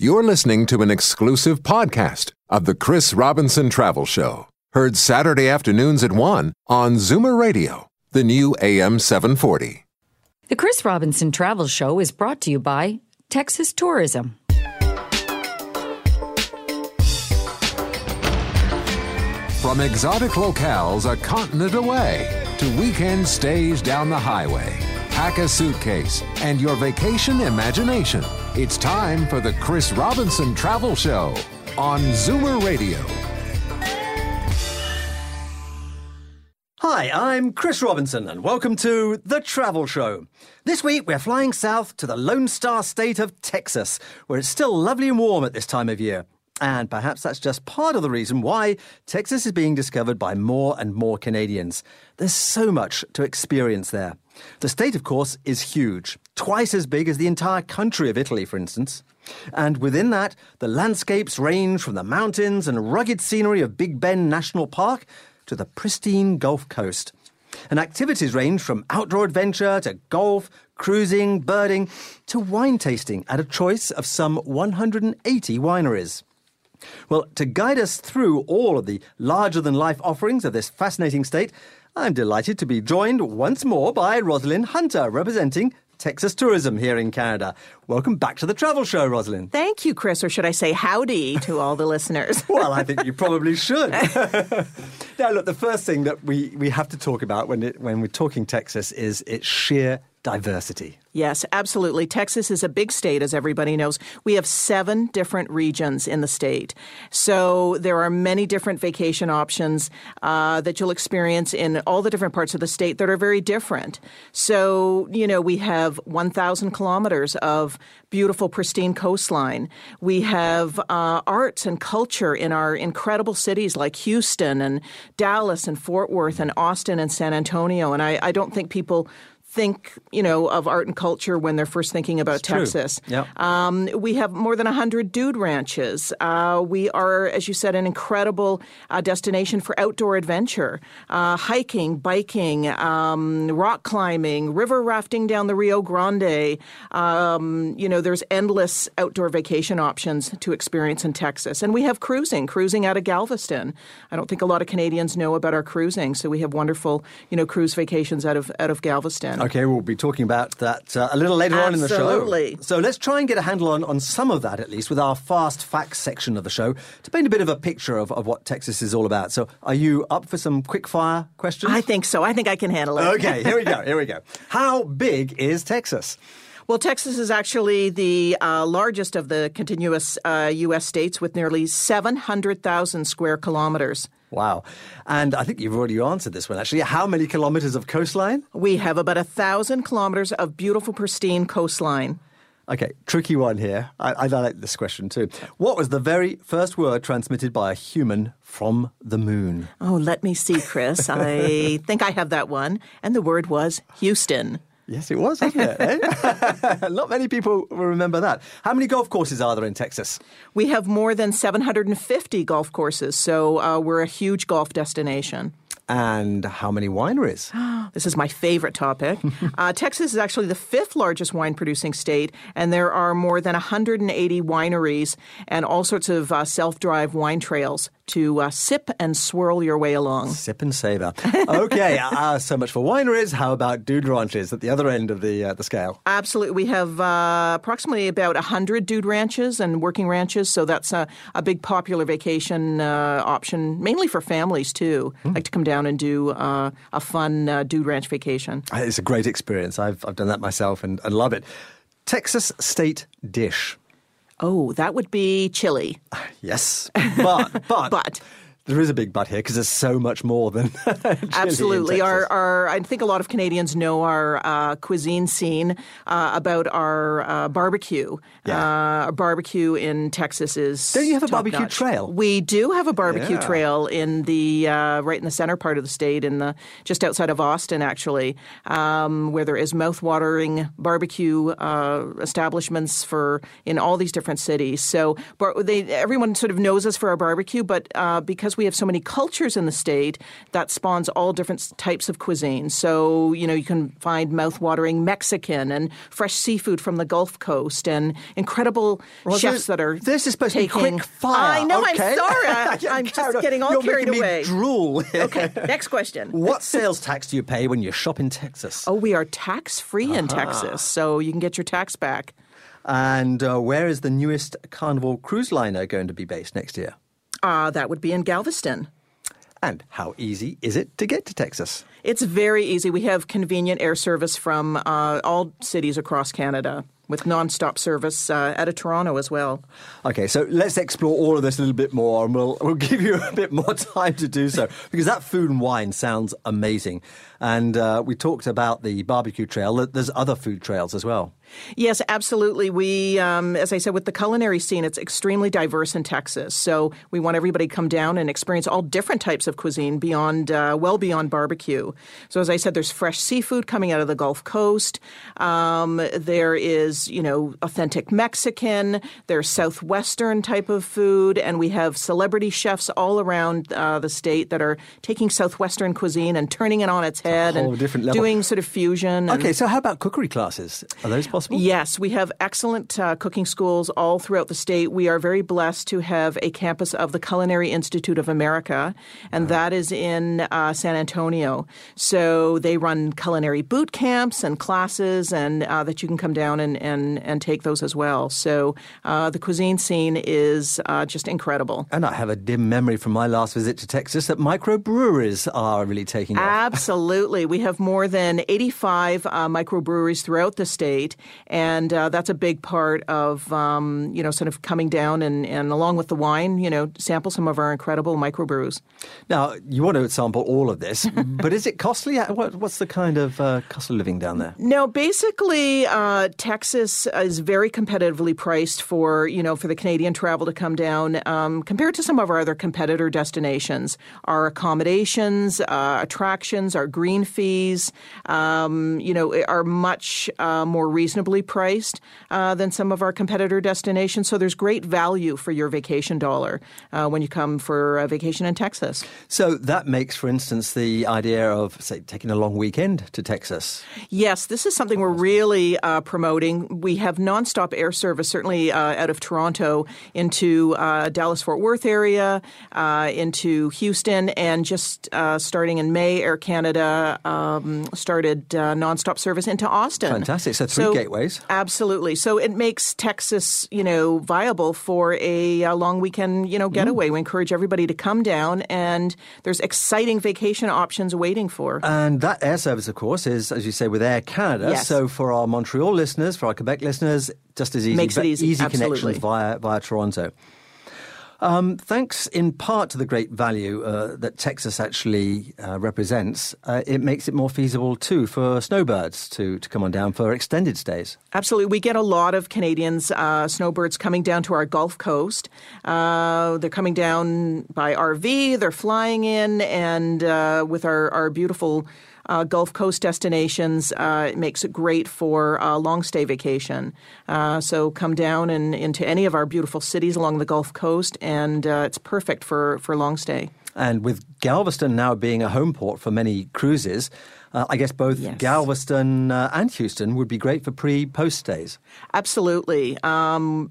You're listening to an exclusive podcast of the Chris Robinson Travel Show, heard Saturday afternoons at 1 on Zoomer Radio, the new AM 740. The Chris Robinson Travel Show is brought to you by Texas Tourism. From exotic locales a continent away to weekend stays down the highway, pack a suitcase and your vacation imagination. It's time for the Chris Robinson Travel Show on Zoomer Radio. Hi, I'm Chris Robinson, and welcome to The Travel Show. This week, we're flying south to the Lone Star state of Texas, where it's still lovely and warm at this time of year. And perhaps that's just part of the reason why Texas is being discovered by more and more Canadians. There's so much to experience there. The state, of course, is huge, twice as big as the entire country of Italy, for instance. And within that, the landscapes range from the mountains and rugged scenery of Big Bend National Park to the pristine Gulf Coast. And activities range from outdoor adventure to golf, cruising, birding, to wine tasting at a choice of some 180 wineries. Well, to guide us through all of the larger than life offerings of this fascinating state, I'm delighted to be joined once more by Rosalind Hunter, representing Texas Tourism here in Canada. Welcome back to the travel show, Rosalind. Thank you, Chris, or should I say howdy to all the listeners? well, I think you probably should. now, look, the first thing that we, we have to talk about when, it, when we're talking Texas is its sheer diversity. Yes, absolutely. Texas is a big state, as everybody knows. We have seven different regions in the state. So there are many different vacation options uh, that you'll experience in all the different parts of the state that are very different. So, you know, we have 1,000 kilometers of beautiful, pristine coastline. We have uh, arts and culture in our incredible cities like Houston and Dallas and Fort Worth and Austin and San Antonio. And I, I don't think people think, you know, of art and culture when they're first thinking about It's Texas. true. Yep. Um, we have more than 100 dude ranches. Uh, we are, as you said, an incredible uh, destination for outdoor adventure, uh, hiking, biking, um, rock climbing, river rafting down the Rio Grande. Um, you know, there's endless outdoor vacation options to experience in Texas. And we have cruising, cruising out of Galveston. I don't think a lot of Canadians know about our cruising, so we have wonderful, you know, cruise vacations out of out of Galveston. Okay, we'll be talking about that uh, a little later on in the show. Absolutely. So let's try and get a handle on, on some of that at least with our fast facts section of the show to paint a bit of a picture of, of what Texas is all about. So are you up for some quick fire questions? I think so. I think I can handle it. Okay, here we go. Here we go. How big is Texas? Well, Texas is actually the uh, largest of the continuous uh, U.S. states with nearly 700,000 square kilometers. Wow. And I think you've already answered this one actually. How many kilometers of coastline? We have about a thousand kilometers of beautiful, pristine coastline. Okay, tricky one here. I, I like this question too. What was the very first word transmitted by a human from the moon? Oh, let me see, Chris. I think I have that one. And the word was Houston. Yes, it was, wasn't it? eh? Not many people will remember that. How many golf courses are there in Texas? We have more than 750 golf courses, so uh, we're a huge golf destination. And how many wineries? This is my favorite topic. uh, Texas is actually the fifth largest wine producing state, and there are more than 180 wineries and all sorts of uh, self drive wine trails to uh, sip and swirl your way along. Sip and savor. Okay, uh, so much for wineries. How about dude ranches at the other end of the uh, the scale? Absolutely. We have uh, approximately about 100 dude ranches and working ranches, so that's a, a big popular vacation uh, option, mainly for families too. Like to come down and do uh, a fun uh, dude ranch vacation. It's a great experience. I've I've done that myself and, and love it. Texas state dish. Oh, that would be chili. Yes, but but But. There is a big but here because there's so much more than Absolutely. Our, our, I think a lot of Canadians know our uh, cuisine scene uh, about our uh, barbecue. Yeah. Uh, our barbecue in Texas is. Don't you have a barbecue notch. trail? We do have a barbecue Yeah. trail in the uh, right in the center part of the state, in the just outside of Austin, actually, um, where there is mouth-watering barbecue uh, establishments for in all these different cities. So, bar- they everyone sort of knows us for our barbecue, but uh, because we have so many cultures in the state that spawns all different types of cuisine. So, you know, you can find mouth-watering Mexican and fresh seafood from the Gulf Coast and incredible Well, chefs that are This is supposed taking, to be quick fire. I know, okay. I'm sorry. I'm just getting all You're carried away. Me drool. Okay, next question. what sales tax do you pay when you shop in Texas? Oh, we are tax free in Texas, so you can get your tax back. And uh, where is the newest Carnival cruise liner going to be based next year? Uh, that would be in Galveston. And how easy is it to get to Texas? It's very easy. We have convenient air service from uh, all cities across Canada with nonstop service uh, out of Toronto as well. Okay, so let's explore all of this a little bit more, and we'll we'll give you a bit more time to do so because that food and wine sounds amazing. And uh, we talked about the barbecue trail. There's other food trails as well. Yes, absolutely. We, um, as I said, with the culinary scene, it's extremely diverse in Texas. So we want everybody to come down and experience all different types of cuisine beyond, uh, well beyond barbecue. So as I said, there's fresh seafood coming out of the Gulf Coast. Um, there is, you know, authentic Mexican. There's southwestern type of food, and we have celebrity chefs all around uh, the state that are taking southwestern cuisine and turning it on its head whole and doing sort of fusion. Okay, so how about cookery classes? Are those possible? Yes, we have excellent uh, cooking schools all throughout the state. We are very blessed to have a campus of the Culinary Institute of America, and that is in uh, San Antonio. So they run culinary boot camps and classes, and uh, that you can come down and, and, and take those as well. So uh, the cuisine scene is uh, just incredible. And I have a dim memory from my last visit to Texas that microbreweries are really taking off. Absolutely. We have more than 85 uh, microbreweries throughout the state, and uh, that's a big part of, um, you know, sort of coming down and, and along with the wine, you know, sample some of our incredible microbrews. Now, you want to sample all of this, but is it costly? What, what's the kind of uh, cost of living down there? No, basically, uh, Texas is very competitively priced for you know for the Canadian travel to come down um, compared to some of our other competitor destinations. Our accommodations, uh, attractions, our green fees, um, you know, are much uh, more reasonably priced uh, than some of our competitor destinations. So there's great value for your vacation dollar uh, when you come for a vacation in Texas. So that makes, for instance, the idea of, say, taking a long weekend to Texas. Yes, this is something we're really uh, promoting. We have nonstop air service, certainly uh, out of Toronto into uh, Dallas Fort Worth area, uh, into Houston, and just uh, starting in May, Air Canada um, started uh, nonstop service into Austin. Fantastic. So three gateways. Absolutely. So it makes Texas, you know, viable for a, uh long weekend, you know, getaway. We encourage everybody to come down, and there's exciting vacation options waiting for. And that air service, of course, is, as you say, with Air Canada. Yes. So for our Montreal listeners, for our Quebec listeners, just as easy, Makes it ve- easy, connections via via Toronto. Um, thanks in part to the great value uh, that Texas actually uh, represents, uh, it makes it more feasible too for snowbirds to, to come on down for extended stays. Absolutely. We get a lot of Canadians, uh, snowbirds coming down to our Gulf Coast. Uh, they're coming down by RV, they're flying in, and uh, with our, our beautiful uh, Gulf Coast destinations, uh, it makes it great for a long stay vacation. Uh, so come down and into any of our beautiful cities along the Gulf Coast, and uh, it's perfect for, for long stay. And with Galveston now being a home port for many cruises, uh, I guess both Yes. Galveston uh, and Houston would be great for pre post stays. Absolutely. Um,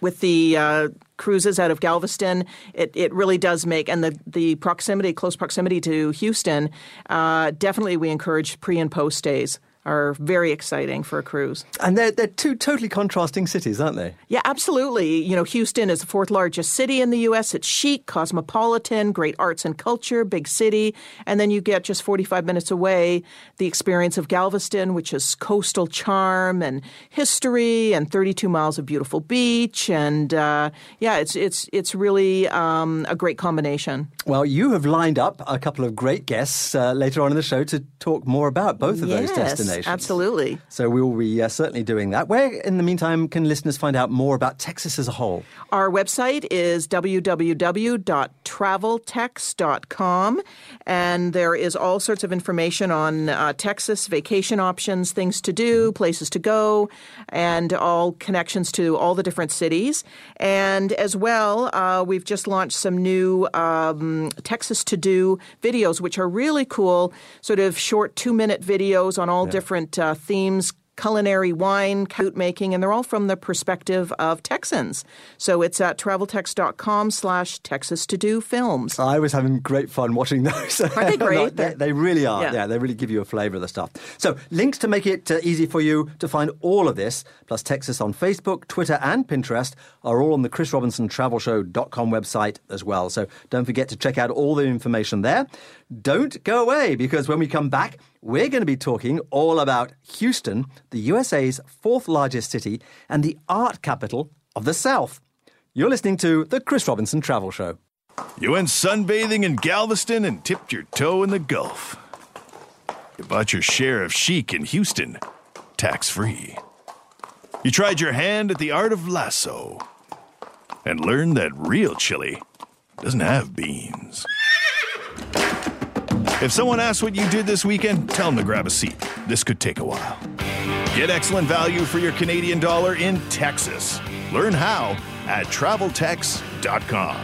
with the uh, cruises out of Galveston, it, it really does make, and the, the proximity, close proximity to Houston, uh, definitely we encourage pre and post stays are very exciting for a cruise. And they're, they're two totally contrasting cities, aren't they? Yeah, absolutely. You know, Houston is the fourth largest city in the U.S. It's chic, cosmopolitan, great arts and culture, big city. And then you get just 45 minutes away the experience of Galveston, which is coastal charm and history and 32 miles of beautiful beach. And uh, yeah, it's, it's, it's really um, a great combination. Well, you have lined up a couple of great guests uh, later on in the show to talk more about both of those destinations. Absolutely. So we will be uh, certainly doing that. Where, in the meantime, can listeners find out more about Texas as a whole? Our website is www.traveltex.com, and there is all sorts of information on uh, Texas vacation options, things to do, places to go, and all connections to all the different cities. And as well, uh, we've just launched some new um, Texas to do videos, which are really cool, sort of short two minute videos on all different uh, themes culinary wine, coat making, and they're all from the perspective of Texans. So it's at traveltex.com slash Texas to do films. I was having great fun watching those. Are they great? they, they really are. Yeah. Yeah. they really give you a flavour of the stuff. So, links to make it uh, easy for you to find all of this, plus Texas on Facebook, Twitter, and Pinterest, are all on the ChrisRobinsonTravelShow.com website as well. So, don't forget to check out all the information there. Don't go away because when we come back, we're going to be talking all about Houston, the USA's fourth largest city and the art capital of the South. You're listening to the Chris Robinson Travel Show. You went sunbathing in Galveston and tipped your toe in the Gulf. You bought your share of chic in Houston, tax free. You tried your hand at the art of lasso and learned that real chili doesn't have beans. If someone asks what you did this weekend, tell them to grab a seat. This could take a while. Get excellent value for your Canadian dollar in Texas. Learn how at traveltex.com.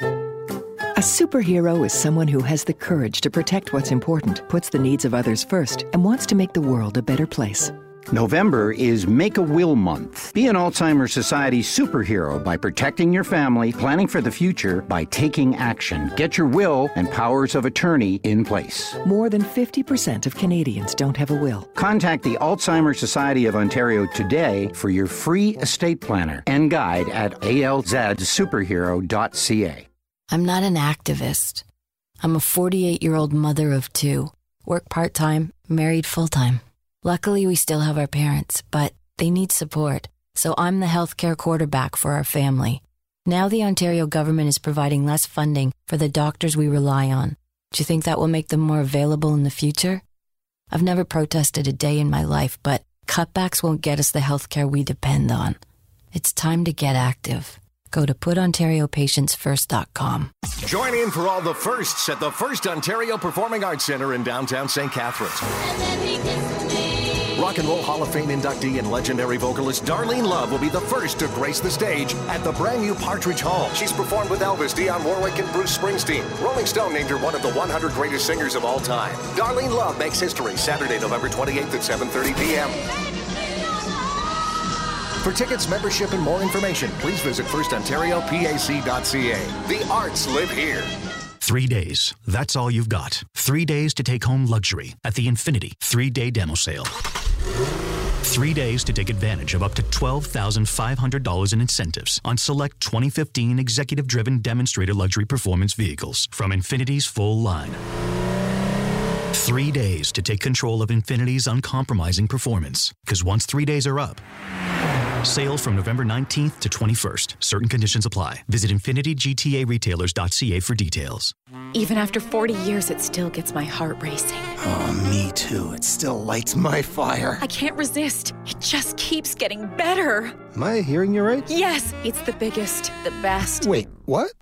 A superhero is someone who has the courage to protect what's important, puts the needs of others first, and wants to make the world a better place. November is Make a Will Month. Be an Alzheimer's Society superhero by protecting your family, planning for the future by taking action. Get your will and powers of attorney in place. More than 50% of Canadians don't have a will. Contact the Alzheimer's Society of Ontario today for your free estate planner and guide at alzsuperhero.ca. I'm not an activist. I'm a 48 year old mother of two, work part time, married full time. Luckily, we still have our parents, but they need support, so I'm the healthcare quarterback for our family. Now the Ontario government is providing less funding for the doctors we rely on. Do you think that will make them more available in the future? I've never protested a day in my life, but cutbacks won't get us the healthcare we depend on. It's time to get active. Go to putontariopatientsfirst.com. Join in for all the firsts at the First Ontario Performing Arts Center in downtown St. Catharines. Rock and Roll Hall of Fame inductee and legendary vocalist Darlene Love will be the first to grace the stage at the brand new Partridge Hall. She's performed with Elvis, Dionne Warwick, and Bruce Springsteen. Rolling Stone named her one of the 100 greatest singers of all time. Darlene Love makes history Saturday, November 28th at 7:30 p.m. For tickets, membership, and more information, please visit firstontariopac.ca. The arts live here. Three days. That's all you've got. Three days to take home luxury at the Infiniti three day demo sale. Three days to take advantage of up to $12,500 in incentives on select 2015 executive driven demonstrator luxury performance vehicles from Infiniti's full line. Three days to take control of Infiniti's uncompromising performance. Because once three days are up, Sale from November 19th to 21st. Certain conditions apply. Visit InfinitiGTARetailers.ca for details. Even after 40 years, it still gets my heart racing. Oh, me too. It still lights my fire. I can't resist. It just keeps getting better. Am I hearing you right? Yes, it's the biggest, the best. Wait, what?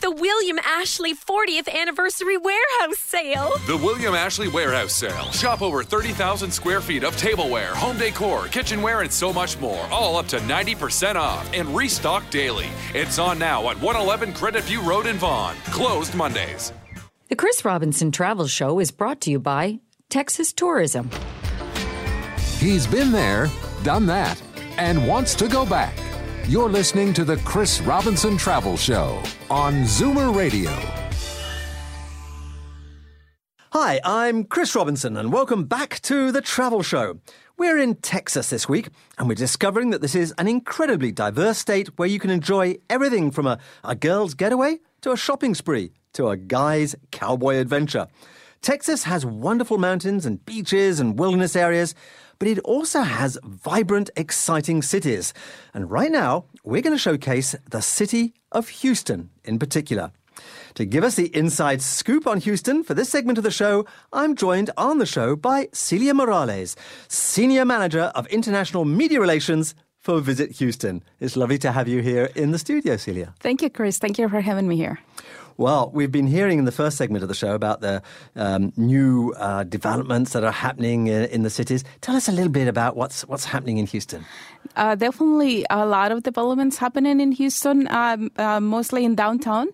The William Ashley 40th Anniversary Warehouse Sale. The William Ashley Warehouse Sale. Shop over 30,000 square feet of tableware, home decor, kitchenware, and so much more. All up to 90% off and restock daily. It's on now at 111 Credit View Road in Vaughan. Closed Mondays. The Chris Robinson Travel Show is brought to you by Texas Tourism. He's been there, done that, and wants to go back. You're listening to the Chris Robinson Travel Show on Zoomer Radio. Hi, I'm Chris Robinson, and welcome back to the Travel Show. We're in Texas this week, and we're discovering that this is an incredibly diverse state where you can enjoy everything from a, a girl's getaway to a shopping spree to a guy's cowboy adventure. Texas has wonderful mountains and beaches and wilderness areas, but it also has vibrant, exciting cities. And right now, we're going to showcase the city of Houston in particular. To give us the inside scoop on Houston for this segment of the show, I'm joined on the show by Celia Morales, Senior Manager of International Media Relations for Visit Houston. It's lovely to have you here in the studio, Celia. Thank you, Chris. Thank you for having me here. Well, we've been hearing in the first segment of the show about the um, new uh, developments that are happening in, in, the cities. Tell us a little bit about what's what's happening in Houston. Uh, definitely, a lot of developments happening in Houston, um, uh, mostly in downtown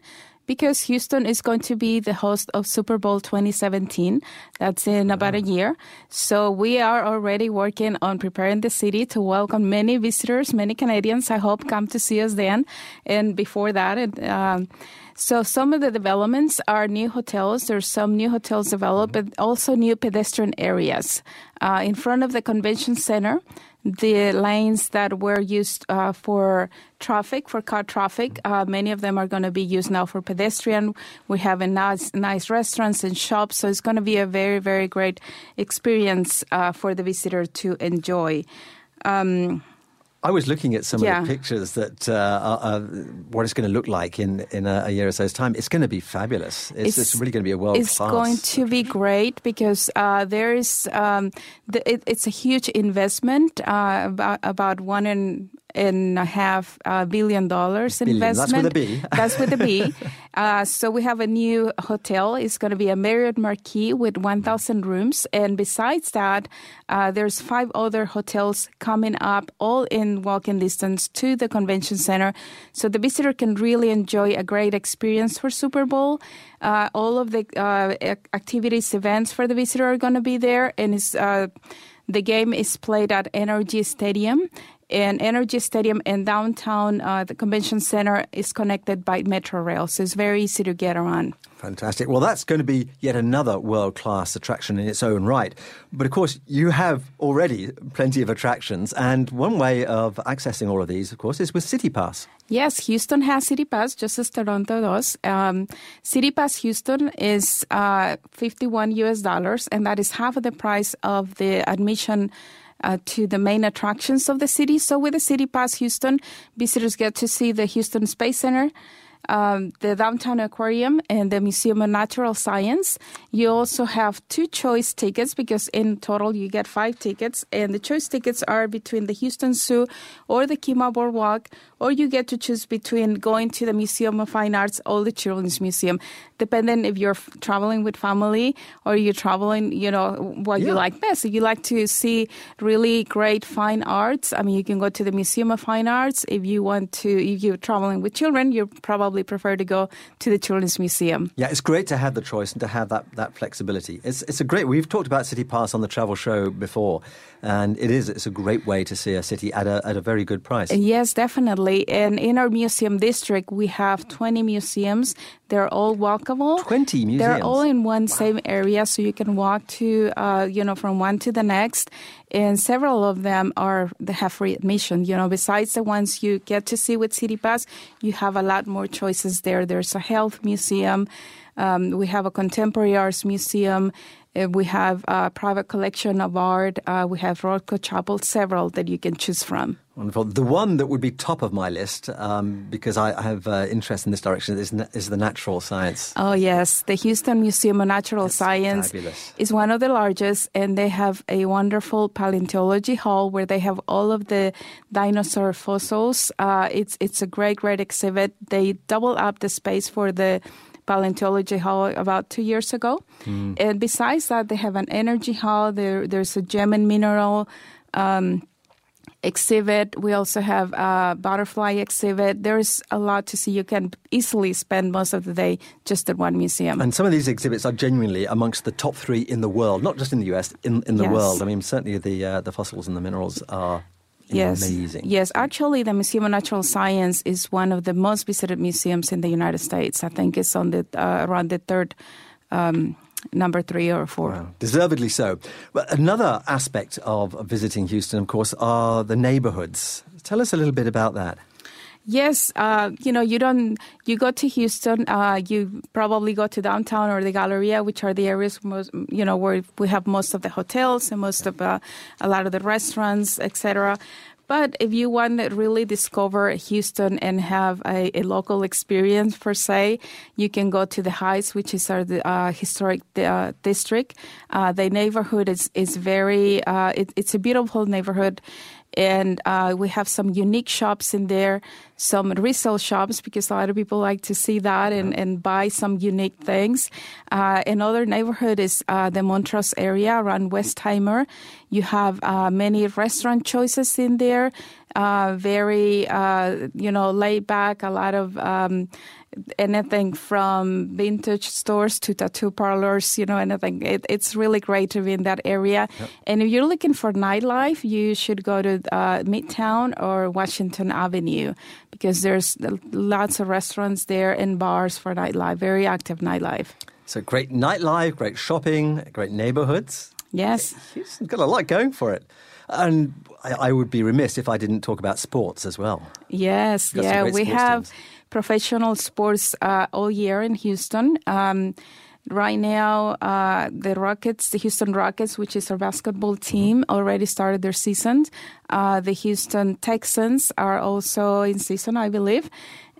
because Houston is going to be the host of Super Bowl 2017. That's in about a year. So we are already working on preparing the city to welcome many visitors, many Canadians, I hope, come to see us then. And before that, it, um, so some of the developments are new hotels. There's some new hotels developed, but also new pedestrian areas. Uh, in front of the convention center, the lanes that were used uh, for traffic, for car traffic, uh, many of them are going to be used now for pedestrian. We have a nice, nice restaurants and shops, so it's going to be a very, very great experience uh, for the visitor to enjoy. Um, I was looking at some yeah. of the pictures that uh, are, are what it's going to look like in, in a, a, year or so's time. It's going to be fabulous. It's, it's, it's really going to be a world It's class. It's going to be great because uh, there is um, the, it, it's a huge investment, uh, about, about one and and a half uh, billion dollars Billion. investment. That's with a B. That's with a B. Uh, so we have a new hotel. It's going to be a Marriott Marquis with 1,000 rooms, and besides that, uh, there's five other hotels coming up, all in walking distance to the convention center. So the visitor can really enjoy a great experience for Super Bowl. Uh, all of the uh, activities, events for the visitor are going to be there, and it's. Uh, the game is played at NRG Stadium, and NRG Stadium in downtown, uh, the convention center is connected by Metro Rail, so it's very easy to get around. Fantastic. Well, that's going to be yet another world class attraction in its own right. But of course, you have already plenty of attractions, and one way of accessing all of these, of course, is with City Pass. Yes, Houston has City Pass, just as Toronto does. Um, City Pass Houston is uh, 51 US dollars, and that is half of the price of the admission uh, to the main attractions of the city. So with the City Pass Houston, visitors get to see the Houston Space Center, um, the Downtown Aquarium, and the Museum of Natural Science. You also have two choice tickets because in total you get five tickets, and the choice tickets are between the Houston Zoo or the Kemah Boardwalk, or you get to choose between going to the Museum of Fine Arts or the Children's Museum depending if you're f- traveling with family or you're traveling, you know, what yeah. you like best. If you like to see really great fine arts, I mean, you can go to the Museum of Fine Arts. If you want to, if you're traveling with children, you probably prefer to go to the Children's Museum. Yeah, it's great to have the choice and to have that, that flexibility. It's, it's a great, we've talked about City Pass on the travel show before, and it is, it's a great way to see a city at a, at a very good price. Yes, definitely. And in our museum district, we have 20 museums. They're all walkable. 20 museums. They're all in one wow. same area, so you can walk to, uh, you know, from one to the next. And several of them are they have free admission. You know, besides the ones you get to see with City Pass, you have a lot more choices there. There's a health museum. Um, we have a contemporary arts museum. Uh, we have a private collection of art. Uh, we have Rothko Chapel, several that you can choose from. Wonderful. The one that would be top of my list, um, because I, have uh, interest in this direction, is, is the natural science. Oh, yes. The Houston Museum of Natural Science fabulous. is one of the largest, and they have a wonderful paleontology hall where they have all of the dinosaur fossils. Uh, it's, it's a great, great exhibit. They double up the space for the paleontology hall about two years ago. Mm. And besides that, they have an energy hall. There, there's a gem and mineral um, exhibit. We also have a butterfly exhibit. There's a lot to see. You can easily spend most of the day just at one museum. And some of these exhibits are genuinely amongst the top three in the world, not just in the US, in, in the yes. world. I mean, certainly the uh, the fossils and the minerals are Yes. Amazing. Yes, actually, the Museum of Natural Science is one of the most visited museums in the United States. I think it's on the uh, around the third. Um, number three or four. Wow. Deservedly so. But another aspect of visiting Houston, of course, are the neighborhoods. Tell us a little bit about that. Yes, uh, you know, you don't. You go to Houston. Uh, you probably go to downtown or the Galleria, which are the areas most, you know, where we have most of the hotels and most of uh, a lot of the restaurants, etc. But if you want to really discover Houston and have a, a local experience per se, you can go to the Heights, which is our uh, historic uh, district. Uh, the neighborhood is is very uh, it, it's a beautiful neighborhood and uh, we have some unique shops in there, some resale shops because a lot of people like to see that and, and buy some unique things. Uh, another neighborhood is uh, the Montrose area around Westheimer. You have uh, many restaurant choices in there, uh, very uh, you know laid back. A lot of um, anything from vintage stores to tattoo parlors, you know, anything. It, it's really great to be in that area. Yep. And if you're looking for nightlife, you should go to uh, Midtown or Washington Avenue because there's lots of restaurants there and bars for nightlife, very active nightlife. So great nightlife, great shopping, great neighborhoods. Yes. Houston's got a lot going for it. And I, I would be remiss if I didn't talk about sports as well. Yes, yeah, we have. Teams professional sports uh, all year in Houston. Um, right now, uh, the Rockets, the Houston Rockets, which is our basketball team, already started their season. Uh, the Houston Texans are also in season, I believe,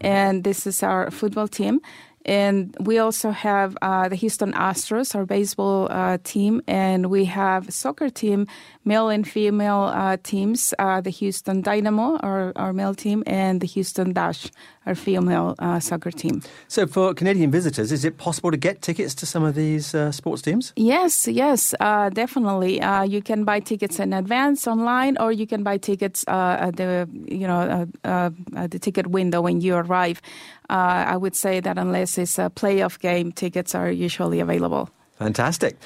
and this is our football team. And we also have uh, the Houston Astros, our baseball uh, team, and we have a soccer team, male and female uh, teams, uh, the Houston Dynamo, our, our male team, and the Houston Dash, our female uh, soccer team. So, for Canadian visitors, is it possible to get tickets to some of these uh, sports teams? Yes, yes, definitely. you can buy tickets in advance online, or you can buy tickets at the you know at the ticket window when you arrive. I would say that unless it's a playoff game, tickets are usually available. Fantastic.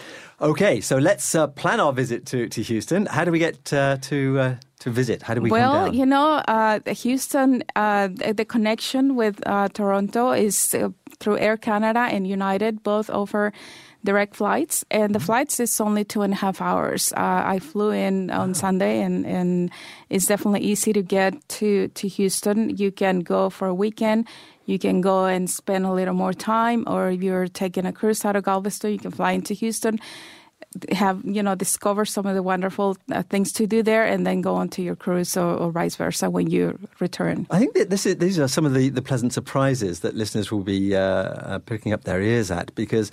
Okay, so let's uh, plan our visit to, to Houston. How do we get uh, to uh, to visit? How do we get well, you know, uh, Houston, uh, the connection with uh, Toronto is through Air Canada and United, both offer direct flights, and the mm-hmm. flights is only two and a half hours. I flew in on Sunday, and, and it's definitely easy to get to, to Houston. You can go for a weekend you can go and spend a little more time, or if you're taking a cruise out of Galveston, you can fly into Houston have you know discover some of the wonderful uh, things to do there and then go on to your cruise or, or, vice versa when you return. I think that this is, these are some of the, the pleasant surprises that listeners will be uh, uh, picking up their ears at because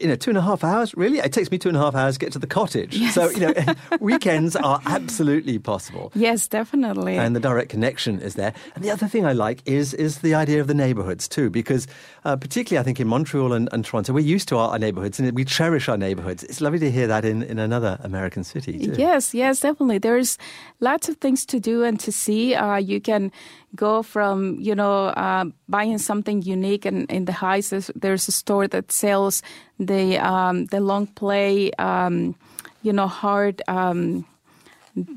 you know two and a half hours really it takes me two and a half hours to get to the cottage yes. so you know weekends are absolutely possible yes definitely and the direct connection is there and the other thing i like is is the idea of the neighborhoods too because uh, particularly i think in montreal and, and toronto we're used to our, our neighborhoods and we cherish our neighborhoods it's lovely to hear that in, in another American city. Too. Yes, yes, definitely. There's lots of things to do and to see. Uh, you can go from you know uh, buying something unique, and in the Heights, there's, there's a store that sells the um, the long play, um, you know, hard. Um,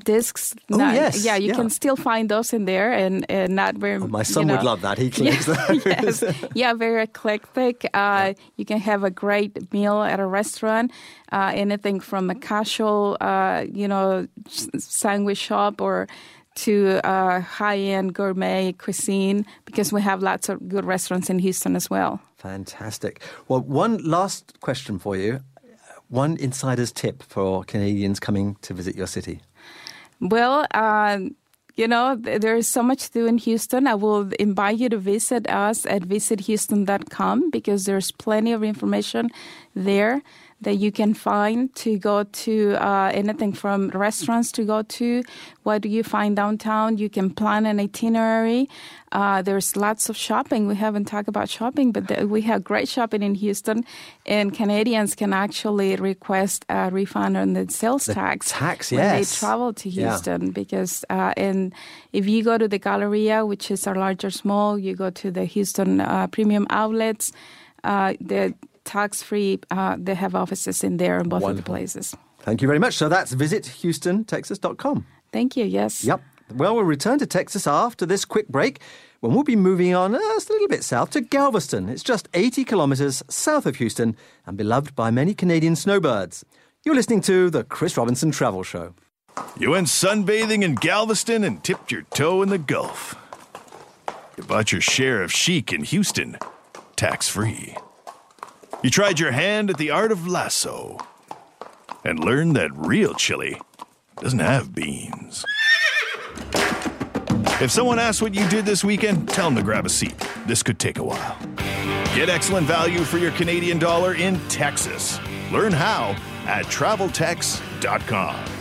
discs. Oh, not, yes. Yeah, you yeah. can still find those in there and, and not very. Oh, my son you know, would love that. He collects yeah, that. yes. yeah, very eclectic. Uh, yeah. You can have a great meal at a restaurant. Uh, anything from a casual, uh, you know, sandwich shop or to uh, high-end gourmet cuisine because we have lots of good restaurants in Houston as well. Fantastic. Well, one last question for you. One insider's tip for Canadians coming to visit your city. Well, uh, you know, there is so much to do in Houston. I will invite you to visit us at visithouston.com because there's plenty of information there that you can find to go to uh, anything from restaurants to go to. What do you find downtown? You can plan an itinerary. Uh, there's lots of shopping. We haven't talked about shopping, but the, we have great shopping in Houston, and Canadians can actually request a refund on the sales the tax, tax when yes. they travel to Houston. Yeah. Because uh, and if you go to the Galleria, which is our largest mall, you go to the Houston uh, Premium Outlets. Uh, the tax free. Uh, they have offices in there in both Wonderful. of the places. Thank you very much. So that's visithoustontexas.com. Thank you. Yes. Yep. Well, we'll return to Texas after this quick break when we'll be moving on uh, just a little bit south to Galveston. It's just 80 kilometers south of Houston and beloved by many Canadian snowbirds. You're listening to the Chris Robinson Travel Show. You went sunbathing in Galveston and tipped your toe in the Gulf. You bought your share of chic in Houston, tax free. You tried your hand at the art of lasso and learned that real chili doesn't have beans. If someone asks what you did this weekend, tell them to grab a seat. This could take a while. Get excellent value for your Canadian dollar in Texas. Learn how at traveltex.com.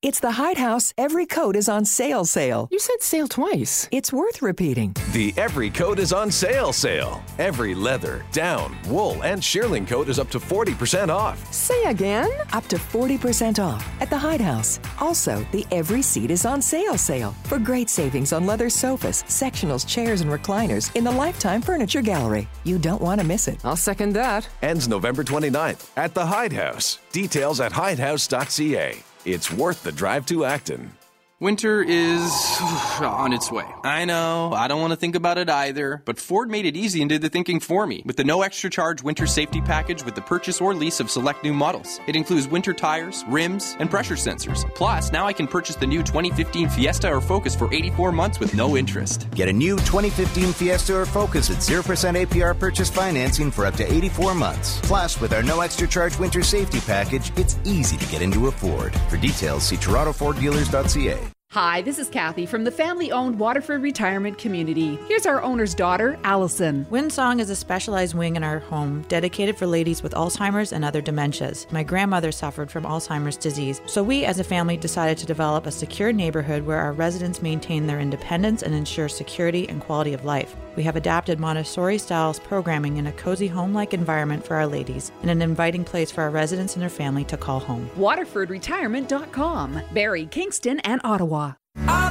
It's the Hide House. Every coat is on sale sale. You said sale twice. It's worth repeating. The Every Coat is on sale sale. Every leather, down, wool, and shearling coat is up to 40% off. Say again? Up to 40% off at the Hide House. Also, the Every Seat is on sale sale for great savings on leather sofas, sectionals, chairs, and recliners in the Lifetime Furniture Gallery. You don't want to miss it. I'll second that. Ends November 29th at the Hide House. Details at hidehouse.ca. It's worth the drive to Acton. Winter is on its way. I know, I don't want to think about it either, but Ford made it easy and did the thinking for me with the no extra charge winter safety package with the purchase or lease of select new models. It includes winter tires, rims, and pressure sensors. Plus, now I can purchase the new 2015 Fiesta or Focus for 84 months with no interest. Get a new 2015 Fiesta or Focus at 0% APR purchase financing for up to 84 months. Plus, with our no extra charge winter safety package, it's easy to get into a Ford. For details, see TorontoFordDealers.ca. Hi, this is Kathy from the family owned Waterford Retirement Community. Here's our owner's daughter, Allison. Windsong is a specialized wing in our home dedicated for ladies with Alzheimer's and other dementias. My grandmother suffered from Alzheimer's disease, so we as a family decided to develop a secure neighborhood where our residents maintain their independence and ensure security and quality of life. We have adapted Montessori styles programming in a cozy home like environment for our ladies and an inviting place for our residents and their family to call home. WaterfordRetirement.com, Barrie, Kingston, and Ottawa. I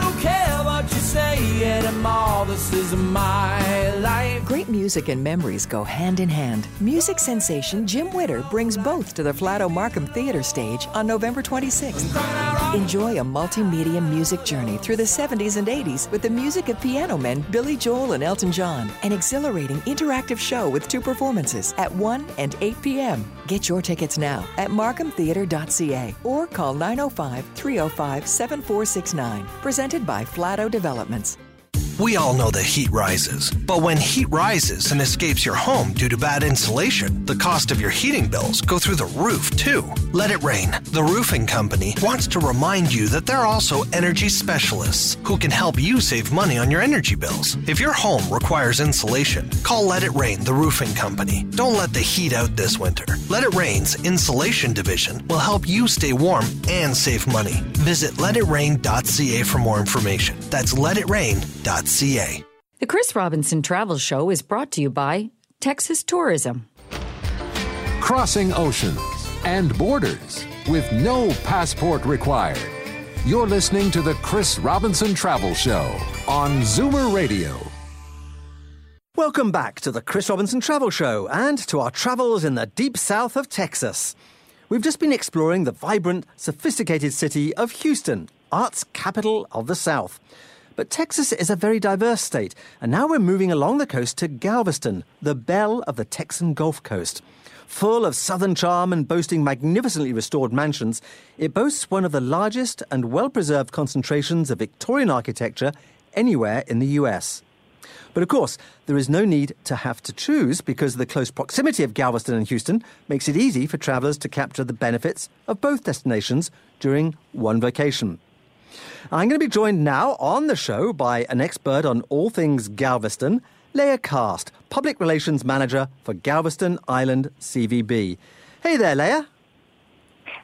Great music and memories go hand in hand. Music sensation Jim Witter brings both to the Flato Markham Theater stage on November 26th. Enjoy a multimedia music journey through the 70s and 80s with the music of piano men Billy Joel and Elton John. An exhilarating interactive show with two performances at 1 and 8 p.m. Get your tickets now at markhamtheater.ca or call 905 305 7469. Presented by Flato Developments. We all know that heat rises, but when heat rises and escapes your home due to bad insulation, the cost of your heating bills go through the roof too. Let It Rain, the roofing company, wants to remind you that they're also energy specialists who can help you save money on your energy bills. If your home requires insulation, call Let It Rain, the roofing company. Don't let the heat out this winter. Let It Rain's insulation division will help you stay warm and save money. Visit letitrain.ca for more information. That's letitrain.ca. The Chris Robinson Travel Show is brought to you by Texas Tourism. Crossing oceans and borders with no passport required. You're listening to the Chris Robinson Travel Show on Zoomer Radio. Welcome back to the Chris Robinson Travel Show and to our travels in the deep south of Texas. We've just been exploring the vibrant, sophisticated city of Houston, arts capital of the South. But Texas is a very diverse state, and now we're moving along the coast to Galveston, the belle of the Texan Gulf Coast. Full of southern charm and boasting magnificently restored mansions, it boasts one of the largest and well preserved concentrations of Victorian architecture anywhere in the US. But of course, there is no need to have to choose because the close proximity of Galveston and Houston makes it easy for travellers to capture the benefits of both destinations during one vacation. I'm going to be joined now on the show by an expert on all things Galveston, Leah Cast, Public Relations Manager for Galveston Island CVB. Hey there, Leah.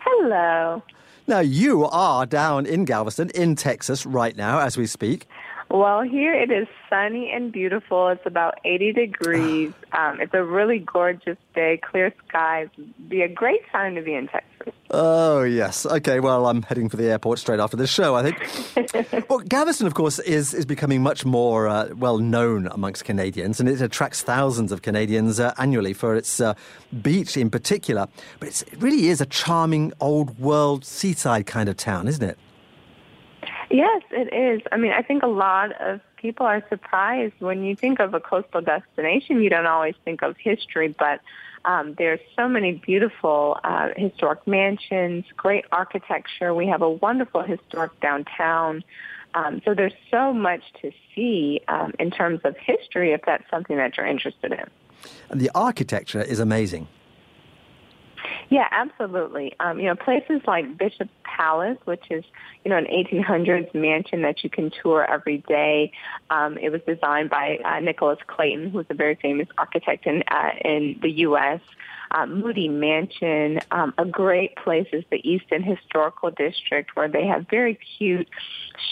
Hello. Now, you are down in Galveston, in Texas, right now as we speak. Well, here it is sunny and beautiful. It's about 80 degrees. Um, it's a really gorgeous day, clear skies. Be a great time to be in Texas. Oh, yes. Okay, well, I'm heading for the airport straight after this show, I think. well, Galveston, of course, is, is becoming much more uh, well known amongst Canadians, and it attracts thousands of Canadians uh, annually for its uh, beach in particular. But it really is a charming, old world seaside kind of town, isn't it? Yes, it is. I mean, I think a lot of people are surprised when you think of a coastal destination. You don't always think of history, but um, there's so many beautiful uh, historic mansions, great architecture. We have a wonderful historic downtown. Um, so there's so much to see um, in terms of history if that's something that you're interested in. And the architecture is amazing. Yeah, absolutely. Um, you know, places like Bishop Palace, which is, you know, an 1800s mansion that you can tour every day. Um, it was designed by uh, Nicholas Clayton, who's a very famous architect in, uh, in the U.S. Um, Moody Mansion, um, a great place is the East End Historical District, where they have very cute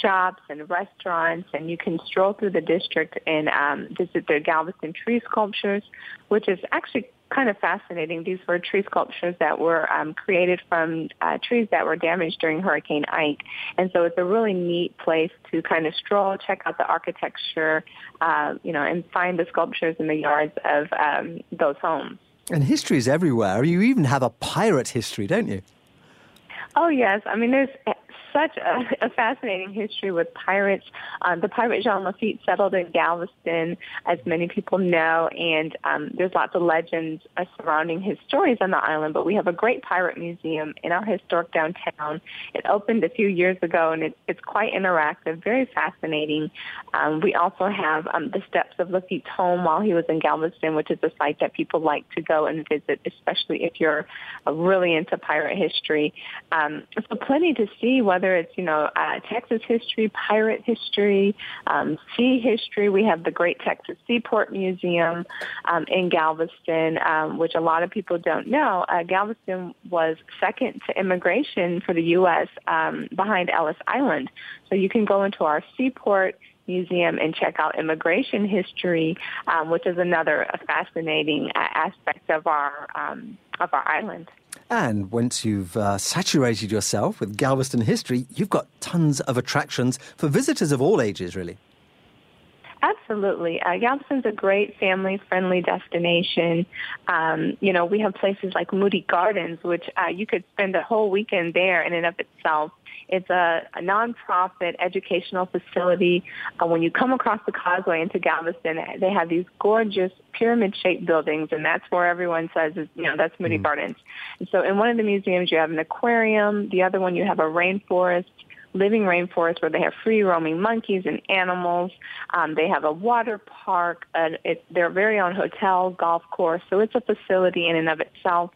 shops and restaurants, and you can stroll through the district and um, visit their Galveston tree sculptures, which is actually kind of fascinating. These were tree sculptures that were um, created from uh, trees that were damaged during Hurricane Ike. And so it's a really neat place to kind of stroll, check out the architecture, uh, you know, and find the sculptures in the yards of um, those homes. And history is everywhere. You even have a pirate history, don't you? Oh yes, I mean there's such a, a fascinating history with pirates. Um, the pirate Jean Lafitte settled in Galveston, as many people know, and um, there's lots of legends uh, surrounding his stories on the island. But we have a great pirate museum in our historic downtown. It opened a few years ago, and it, it's quite interactive, very fascinating. Um, we also have um, the steps of Lafitte's home while he was in Galveston, which is a site that people like to go and visit, especially if you're really into pirate history. Um, so plenty to see. Whether whether it's, you know, uh, Texas history, pirate history, um, sea history. We have the Great Texas Seaport Museum um, in Galveston, um, which a lot of people don't know. Uh, Galveston was second to immigration for the U.S. Um, behind Ellis Island. So you can go into our seaport museum and check out immigration history, um, which is another fascinating uh, aspect of our um, of our island. And once you've uh, saturated yourself with Galveston history, you've got tons of attractions for visitors of all ages, really. Absolutely. Uh, Galveston's a great family-friendly destination. Um, you know, we have places like Moody Gardens, which uh, you could spend a whole weekend there in and of itself. It's a, a nonprofit educational facility. Uh, when you come across the causeway into Galveston, they have these gorgeous pyramid-shaped buildings, and that's where everyone says, is, you know, that's Moody mm. Gardens. And so in one of the museums, you have an aquarium. The other one, you have a rainforest living rainforest where they have free roaming monkeys and animals. Um, they have a water park, uh, it, their very own hotel, golf course. So it's a facility in and of itself.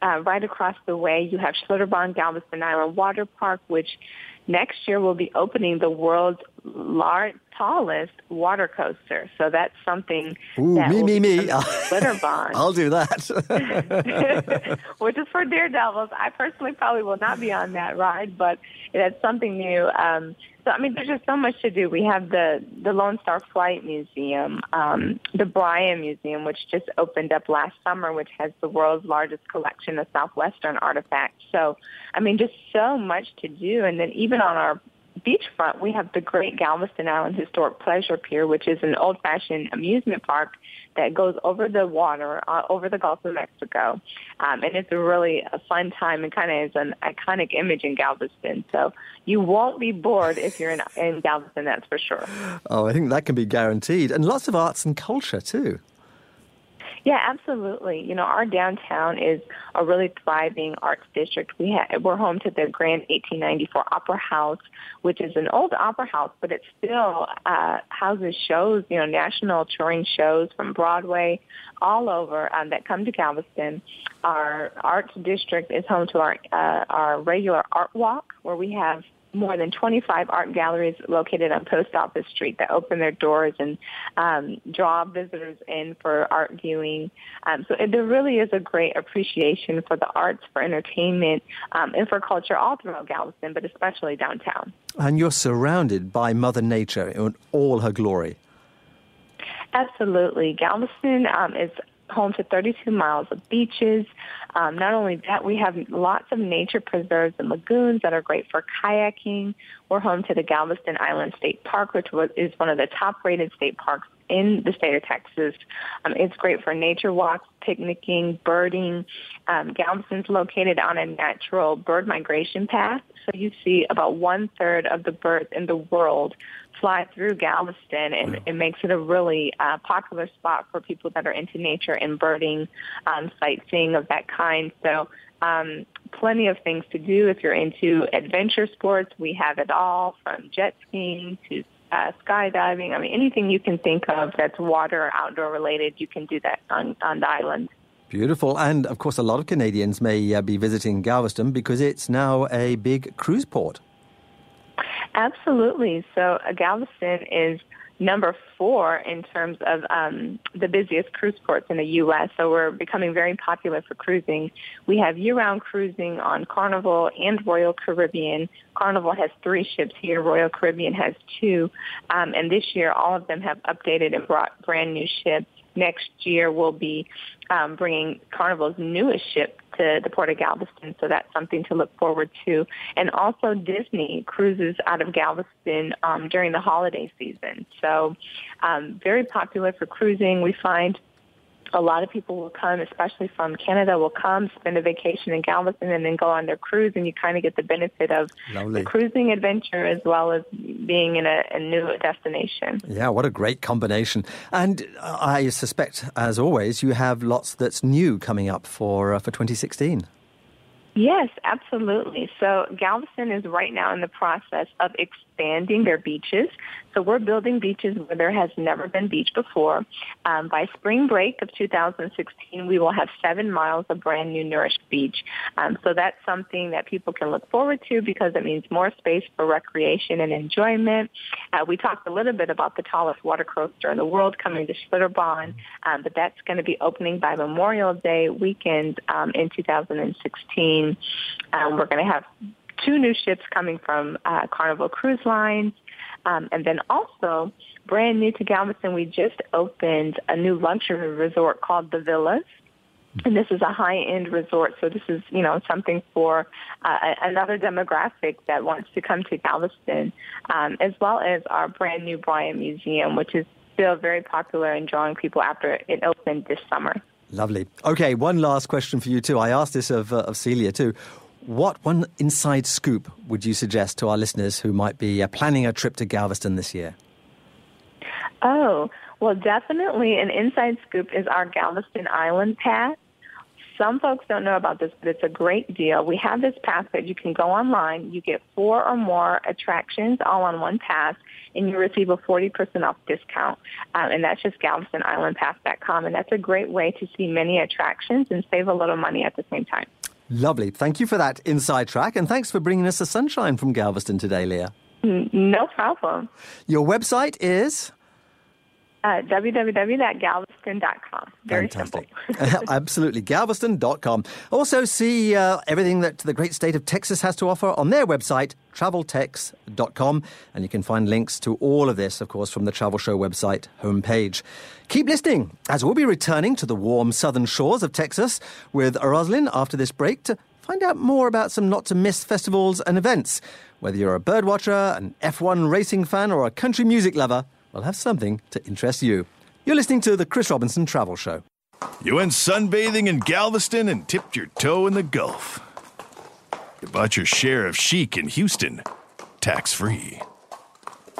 Uh, right across the way, you have Schlitterbahn Galveston Island Water Park, which next year will be opening the world's large, tallest water coaster. So that's something Ooh, that me, me, me. Schlitterbahn. I'll do that. Which is for daredevils. I personally probably will not be on that ride, but that's something new. Um, so I mean, there's just so much to do. We have the the Lone Star Flight Museum, um, the Bryan Museum, which just opened up last summer, which has the world's largest collection of southwestern artifacts. So, I mean, just so much to do. And then even on our beachfront, we have the Great Galveston Island Historic Pleasure Pier, which is an old-fashioned amusement park that goes over the water, uh, over the Gulf of Mexico. Um, and it's a really a fun time and kind of is an iconic image in Galveston. So you won't be bored if you're in, in Galveston, that's for sure. Oh, I think that can be guaranteed. And lots of arts and culture too. Yeah, absolutely. You know, our downtown is a really thriving arts district. We ha- we're home to the Grand 1894 Opera House, which is an old opera house, but it still uh, houses shows, you know, national touring shows from Broadway all over um, that come to Galveston. Our arts district is home to our uh, our regular art walk, where we have more than 25 art galleries located on Post Office Street that open their doors and um, draw visitors in for art viewing. Um, so there really is a great appreciation for the arts, for entertainment, um, and for culture all throughout Galveston, but especially downtown. And you're surrounded by Mother Nature in all her glory. Absolutely. Galveston um, is home to 32 miles of beaches. Um, not only that, we have lots of nature preserves and lagoons that are great for kayaking. We're home to the Galveston Island State Park, which was, is one of the top-rated state parks in the state of Texas. Um, it's great for nature walks, picnicking, birding. Um, Galveston's located on a natural bird migration path, so you see about one third of the birds in the world fly through Galveston, and it makes it a really uh, popular spot for people that are into nature and birding, um, sightseeing of that kind. So um, plenty of things to do if you're into adventure sports. We have it all from jet skiing to uh, skydiving. I mean, anything you can think of that's water or outdoor related, you can do that on, on the island. Beautiful. And of course, a lot of Canadians may uh, be visiting Galveston because it's now a big cruise port. Absolutely. So uh, Galveston is number four in terms of um, the busiest cruise ports in the U.S. So we're becoming very popular for cruising. We have year-round cruising on Carnival and Royal Caribbean. Carnival has three ships here. Royal Caribbean has two. Um, and this year, all of them have updated and brought brand new ships next year we'll be um, bringing Carnival's newest ship to the Port of Galveston, so that's something to look forward to. And also Disney cruises out of Galveston um, during the holiday season. So um, very popular for cruising. We find a lot of people will come, especially from Canada, will come, spend a vacation in Galveston, and then go on their cruise, and you kind of get the benefit of Lovely. the cruising adventure as well as being in a, a new destination. Yeah, what a great combination. And I suspect, as always, you have lots that's new coming up for, uh, for 2016. Yes, absolutely. So Galveston is right now in the process of expanding their beaches. So we're building beaches where there has never been beach before. Um, by spring break of 2016, we will have seven miles of brand new nourished beach. Um, so that's something that people can look forward to because it means more space for recreation and enjoyment. Uh, we talked a little bit about the tallest water coaster in the world coming to Schlitterbahn, um, but that's going to be opening by Memorial Day weekend um, in 2016. Um, we're going to have two new ships coming from uh, Carnival Cruise Lines. Um, and then also, brand new to Galveston, we just opened a new luxury resort called The Villas. And this is a high-end resort, so this is, you know, something for uh, another demographic that wants to come to Galveston, um, as well as our brand new Bryan Museum, which is still very popular and drawing people after it opened this summer. Lovely. Okay, one last question for you too. I asked this of, uh, of Celia too. What one inside scoop would you suggest to our listeners who might be uh, planning a trip to Galveston this year? Oh, well, definitely an inside scoop is our Galveston Island Pass. Some folks don't know about this, but it's a great deal. We have this pass that you can go online. You get four or more attractions all on one pass, and you receive a 40% off discount. Um, and that's just GalvestonIslandPass.com. And that's a great way to see many attractions and save a little money at the same time. Lovely. Thank you for that inside track, and thanks for bringing us the sunshine from Galveston today, Leah. No problem. Your website is? Uh, www.galveston.com. Very Fantastic. Absolutely. Galveston.com. Also, see uh, everything that the great state of Texas has to offer on their website, traveltex.com. And you can find links to all of this, of course, from the Travel Show website homepage. Keep listening, as we'll be returning to the warm southern shores of Texas with Roslyn after this break to find out more about some not to miss festivals and events. Whether you're a birdwatcher, an F1 racing fan, or a country music lover, we'll have something to interest you. You're listening to the Chris Robinson Travel Show. You went sunbathing in Galveston and tipped your toe in the Gulf. You bought your share of chic in Houston, tax free.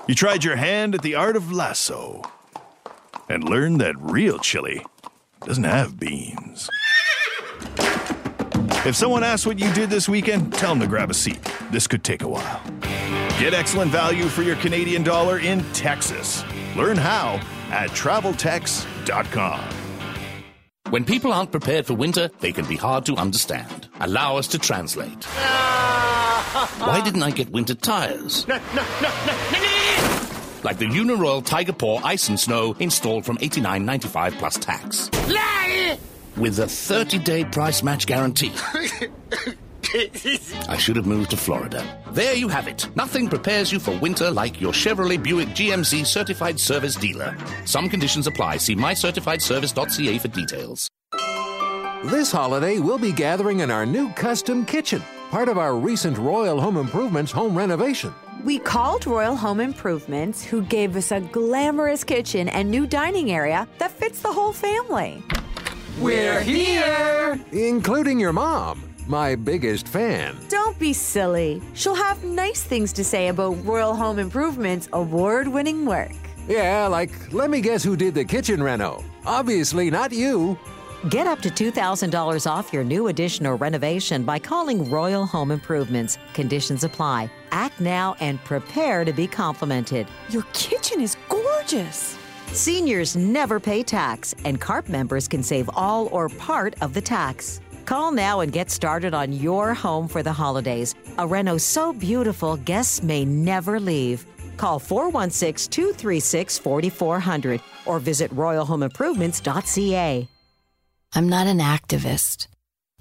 You tried your hand at the art of lasso and learned that real chili doesn't have beans. If someone asks what you did this weekend, tell them to grab a seat. This could take a while. Get excellent value for your Canadian dollar in Texas. Learn how at traveltex.com. When people aren't prepared for winter, they can be hard to understand. Allow us to translate. Why didn't I get winter tires? Like the Uniroyal Tiger Paw Ice and Snow installed from $89.95 plus tax. With a 30 day price match guarantee. I should have moved to Florida. There you have it. Nothing prepares you for winter like your Chevrolet Buick GMC certified service dealer. Some conditions apply. See mycertifiedservice.ca for details. This holiday, we'll be gathering in our new custom kitchen, part of our recent Royal Home Improvements home renovation. We called Royal Home Improvements, who gave us a glamorous kitchen and new dining area that fits the whole family. We're here! Including your mom, my biggest fan. Don't be silly. She'll have nice things to say about Royal Home Improvements' award winning work. Yeah, like, let me guess who did the kitchen reno. Obviously, not you. Get up to $2,000 off your new addition or renovation by calling Royal Home Improvements. Conditions apply. Act now and prepare to be complimented. Your kitchen is gorgeous. Seniors never pay tax, and CARP members can save all or part of the tax. Call now and get started on your home for the holidays. A reno so beautiful, guests may never leave. Call 416 236 4400 or visit royalhomeimprovements.ca. I'm not an activist.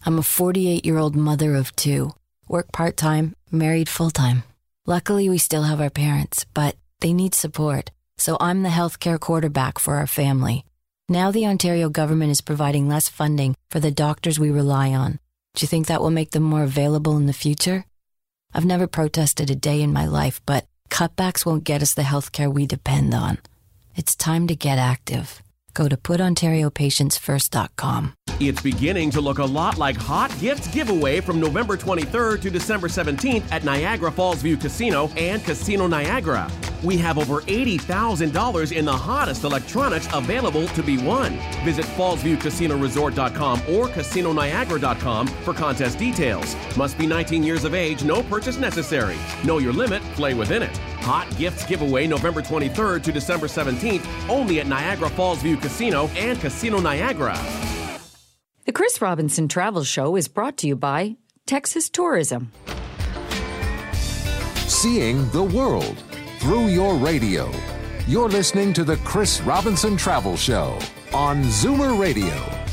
I'm a 48 year old mother of two, work part time, married full time. Luckily, we still have our parents, but they need support, so I'm the healthcare quarterback for our family. Now the Ontario government is providing less funding for the doctors we rely on. Do you think that will make them more available in the future? I've never protested a day in my life, but cutbacks won't get us the healthcare we depend on. It's time to get active. Go to putontariopatientsfirst.com. It's beginning to look a lot like Hot Gifts Giveaway from November 23rd to December 17th at Niagara Fallsview Casino and Casino Niagara. We have over $80,000 in the hottest electronics available to be won. Visit fallsviewcasinoresort.com or casinoniagara.com for contest details. Must be 19 years of age, no purchase necessary. Know your limit, play within it. Hot Gifts Giveaway November 23rd to December 17th only at Niagara Fallsview Casino and Casino Niagara. The Chris Robinson Travel Show is brought to you by Texas Tourism. Seeing the world through your radio. You're listening to the Chris Robinson Travel Show on Zoomer Radio.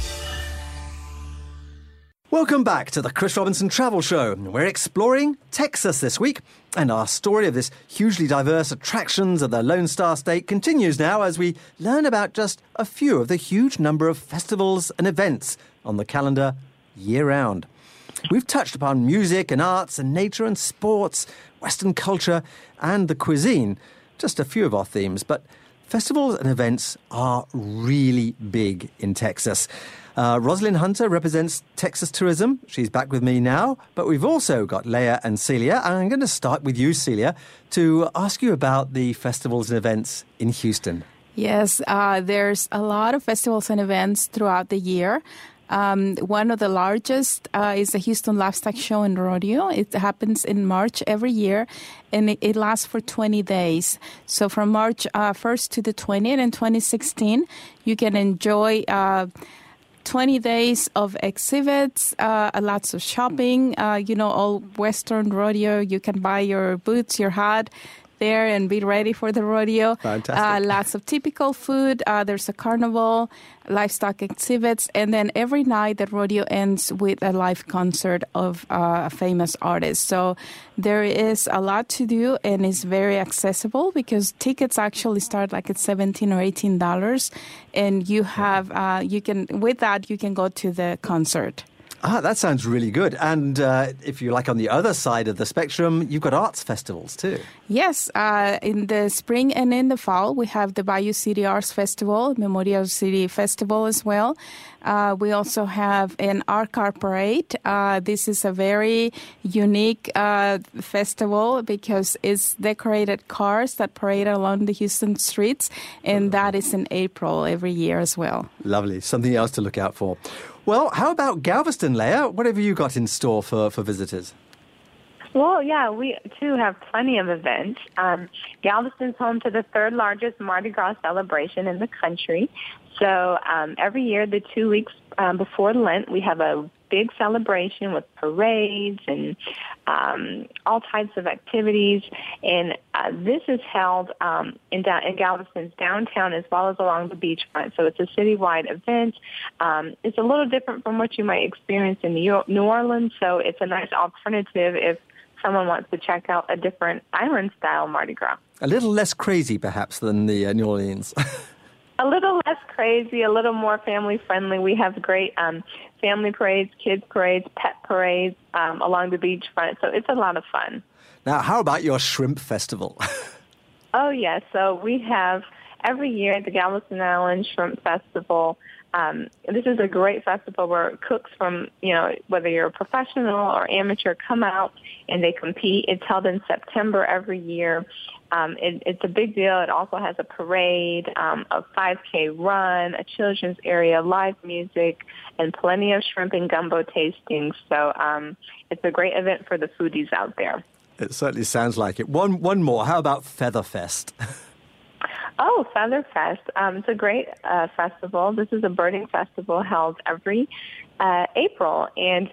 Welcome back to the Chris Robinson Travel Show. We're exploring Texas this week, and our story of this hugely diverse attractions of the Lone Star State continues now as we learn about just a few of the huge number of festivals and events on the calendar year round. We've touched upon music and arts and nature and sports, Western culture and the cuisine, just a few of our themes, but festivals and events are really big in Texas. Uh, Rosalind Hunter represents Texas Tourism. She's back with me now. But we've also got Leah and Celia. And I'm going to start with you, Celia, to ask you about the festivals and events in Houston. Yes, uh, there's a lot of festivals and events throughout the year. Um, one of the largest uh, is the Houston Livestock Show and Rodeo. It happens in March every year, and it, it lasts for 20 days. So from March uh, 1st to the 20th in 2016, you can enjoy. Uh, 20 days of exhibits, uh, lots of shopping, uh, you know, all Western rodeo. You can buy your boots, your hat there and be ready for the rodeo. Fantastic. Uh, lots of typical food. Uh, there's a carnival, livestock exhibits, and then every night the rodeo ends with a live concert of uh, a famous artist. So there is a lot to do, and it's very accessible because tickets actually start like at seventeen or eighteen dollars, and you have uh, you can with that you can go to the concert. Ah, that sounds really good. And uh, if you like, on the other side of the spectrum, you've got arts festivals too. Yes, uh, in the spring and in the fall, we have the Bayou City Arts Festival, Memorial City Festival as well. Uh, we also have an art car parade. Uh, this is a very unique uh, festival because it's decorated cars that parade along the Houston streets, and that is in April every year as well. Lovely. Something else to look out for. Well, how about Galveston, Leah? What have you got in store for, for visitors? Well, yeah, we too have plenty of events. Um, Galveston's home to the third largest Mardi Gras celebration in the country. So um, every year, the two weeks um, before Lent, we have a big celebration with parades and um, all types of activities. And uh, this is held um, in, da- in Galveston's downtown as well as along the beachfront. So it's a citywide event. Um, it's a little different from what you might experience in New, York, New Orleans. So it's a nice alternative if someone wants to check out a different island style Mardi Gras. A little less crazy, perhaps, than the uh, New Orleans. a little less crazy, a little more family friendly. We have great um, family parades, kids parades, pet parades um, along the beachfront. So it's a lot of fun. Now, how about your shrimp festival? oh yes, so we have every year at the Galveston Island Shrimp Festival. Um, this is a great festival where cooks from, you know, whether you're a professional or amateur come out and they compete. It's held in September every year. Um, it, it's a big deal. It also has a parade, um, a 5K run, a children's area, live music, and plenty of shrimp and gumbo tastings. So um, it's a great event for the foodies out there. It certainly sounds like it. One, one more. How about Featherfest? Oh, Featherfest. Um, it's a great uh, festival. This is a birding festival held every uh, April, and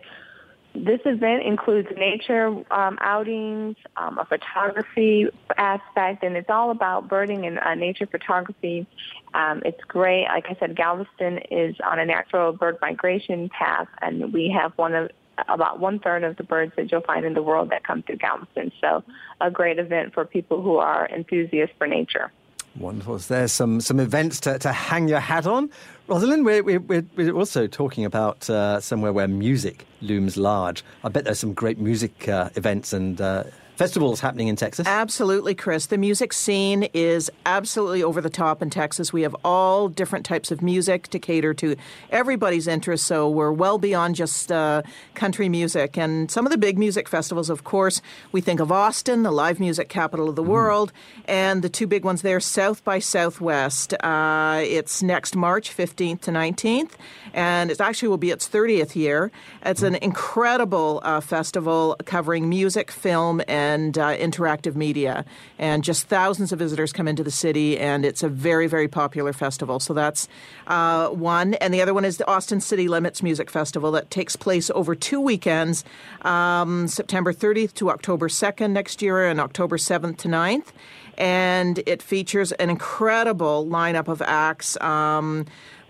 this event includes nature um, outings, um, a photography aspect, and it's all about birding and uh, nature photography. Um, it's great. Like I said, Galveston is on a natural bird migration path, and we have one of about one third of the birds that you'll find in the world that come through Galveston. So, a great event for people who are enthusiasts for nature. Wonderful. There's some, some events to, to hang your hat on. Rosalind, we're, we're, we're also talking about uh, somewhere where music looms large. I bet there's some great music uh, events and uh, festivals happening in Texas. Absolutely, Chris. The music scene is absolutely over the top in Texas. We have all different types of music to cater to everybody's interests, so we're well beyond just uh, country music. And some of the big music festivals, of course, we think of Austin, the live music capital of the Mm-hmm. world, and the two big ones there, South by Southwest. Uh, it's next March 15th to 19th, and it actually will be its 30th year. It's an incredible uh, festival covering music, film, and uh, interactive media. And just thousands of visitors come into the city, and it's a very, very popular festival. So that's uh, one. And the other one is the Austin City Limits Music Festival that takes place over two weekends um, September 30th to October 2nd next year, and October 7th to 9th. And it features an incredible lineup of acts. Um,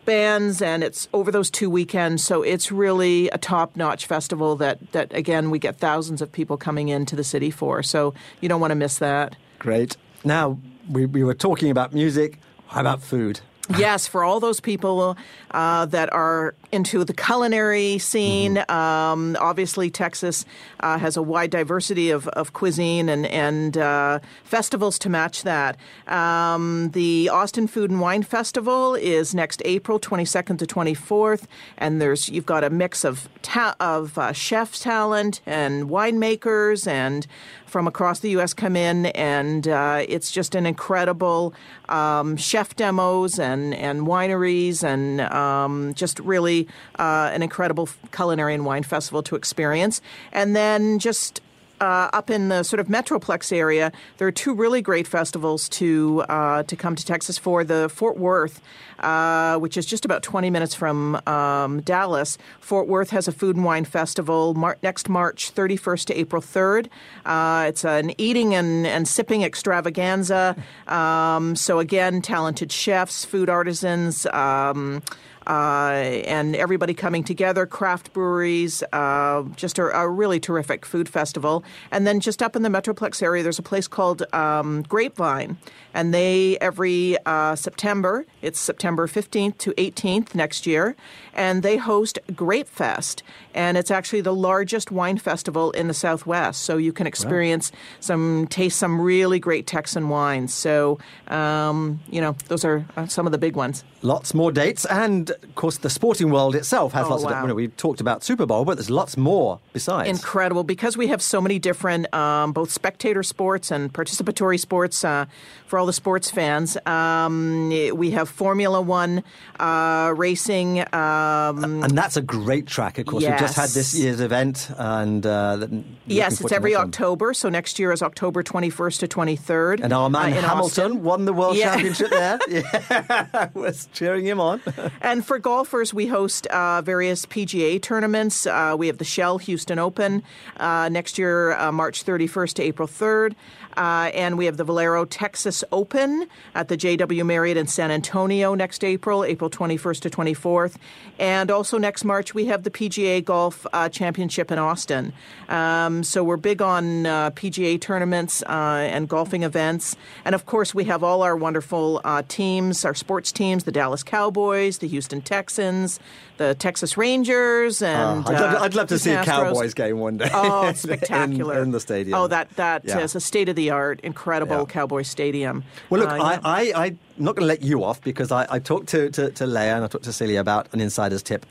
bands and it's over those two weekends so it's really a top-notch festival that that again we get thousands of people coming into the city for so you don't want to miss that Great. Now, we, we were talking about music. How about food? Yes, for all those people uh, that are into the culinary scene, um, obviously Texas uh, has a wide diversity of, of cuisine and, and uh, festivals to match that. Um, the Austin Food and Wine Festival is next April 22nd to 24th, and there's you've got a mix of ta- of uh, chef talent and winemakers and from across the U.S. come in, and uh, it's just an incredible um, chef demos and, and wineries, and um, just really uh, an incredible culinary and wine festival to experience. And then just uh, up in the sort of Metroplex area, there are two really great festivals to uh, to come to Texas for. The Fort Worth, uh, which is just about 20 minutes from um, Dallas. Fort Worth has a food and wine festival mar- next March 31st to April 3rd. Uh, it's an eating and, and sipping extravaganza. Um, so again, talented chefs, food artisans. Um, and everybody coming together, craft breweries, uh, just a, a really terrific food festival. And then just up in the Metroplex area, there's a place called um, Grapevine, and they every uh, September, it's September 15th to 18th next year, and they host Grape Fest, and it's actually the largest wine festival in the Southwest. So you can experience some, taste some really great Texan wines. So um, you know, those are uh, some of the big ones. Lots more dates, and of course, the sporting world itself has Oh, lots of. You know, we talked about Super Bowl, but there's lots more besides. Incredible because we have so many different, um, both spectator sports and participatory sports uh, for all the sports fans. Um, we have Formula One uh, racing. Um, and that's a great track, of course. We've just had this year's event, and uh, Yes, it's every next one. October. So next year is October 21st to 23rd. And our man uh, Hamilton Austin. won the world Yeah. championship there. Yeah, was cheering him on. and for golfers, we host uh, various PGA tournaments. Uh, we have the Shell Houston Open uh, next year, uh, March 31st to April 3rd. Uh, and we have the Valero Texas Open at the JW Marriott in San Antonio next April, April 21st to 24th. And also next March, we have the PGA Golf uh, Championship in Austin. Um, so we're big on uh, PGA tournaments uh, and golfing events. And of course, we have all our wonderful uh, teams, our sports teams, the Dallas Cowboys, the Houston Texans, the Texas Rangers, and Oh, I'd, love, uh, I'd love to see a Cowboys game one day. Oh, it's in- spectacular in, the stadium. Oh, that that Yeah. is a state of the art, incredible Yeah. Cowboy Stadium. Well, look, Uh, I, yeah. I, I'm not going to let you off because I, I talked to, to, to Leah and I talked to Celia about an insider's tip.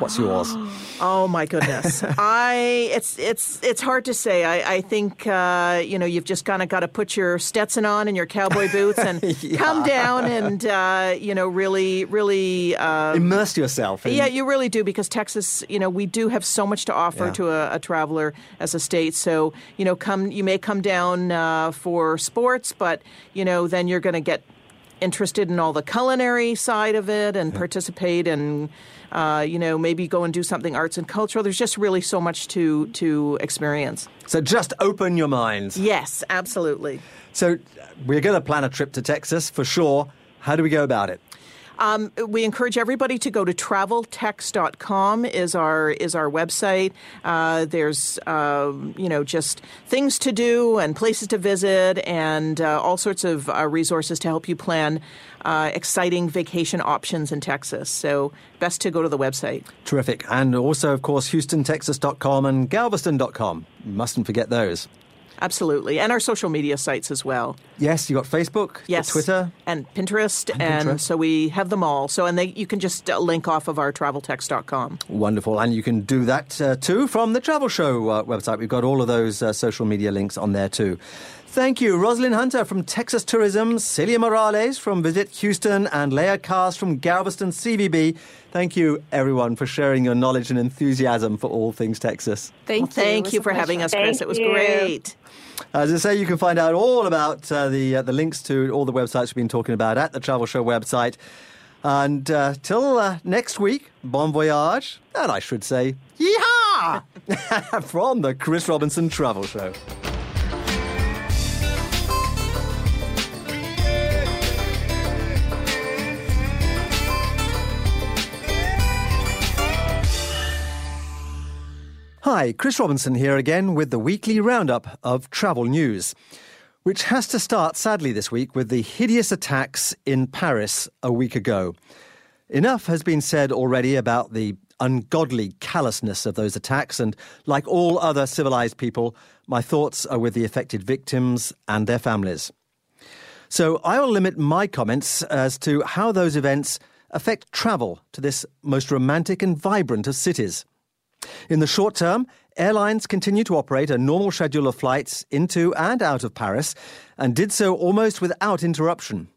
What's yours? Oh my goodness! I it's it's it's hard to say. I, I think uh, you know you've just kind of got to put your Stetson on and your cowboy boots and come down and uh, you know really really um, Immerse yourself. In, yeah, you really do because Texas, you know, we do have so much to offer Yeah. to a, a traveler as a state. So, you know, come you may come down uh, for sports, but you know, then you're going to get interested in all the culinary side of it and participate and uh, you know maybe go and do something arts and cultural, there's just really so much to to experience. So just open your minds. Yes, absolutely. So we're going to plan a trip to Texas for sure. How do we go about it? Um, we encourage everybody to go to traveltex.com is our is our website. Uh, there's uh, you know just things to do and places to visit and uh, all sorts of uh, resources to help you plan uh, exciting vacation options in Texas. So best to go to the website. Terrific. And also, of course, HoustonTexas.com and Galveston.com. Mustn't forget those. Absolutely. And our social media sites as well. Yes, you got Facebook, yes, Twitter, and Pinterest, and, and Pinterest. so we have them all. So and they you can just uh, link off of our traveltex.com. Wonderful. And you can do that uh, too from the Travel Show uh, website. We've got all of those uh, social media links on there too. Thank you, Rosalind Hunter from Texas Tourism, Celia Morales from Visit Houston, and Leah Cars from Galveston CVB. Thank you, everyone, for sharing your knowledge and enthusiasm for all things Texas. Thank you. Thank you for a having us. Chris. Thank it was you. great. As I say, you can find out all about uh, the uh, the links to all the websites we've been talking about at the Travel Show website. And uh, till uh, next week, bon voyage, and I should say, yeehaw! from the Chris Robinson Travel Show. Hi, Chris Robinson here again with the weekly roundup of travel news, which has to start sadly this week with the hideous attacks in Paris a week ago. Enough has been said already about the ungodly callousness of those attacks, and like all other civilized people, my thoughts are with the affected victims and their families. So I will limit my comments as to how those events affect travel to this most romantic and vibrant of cities. In the short term, airlines continue to operate a normal schedule of flights into and out of Paris and did so almost without interruption.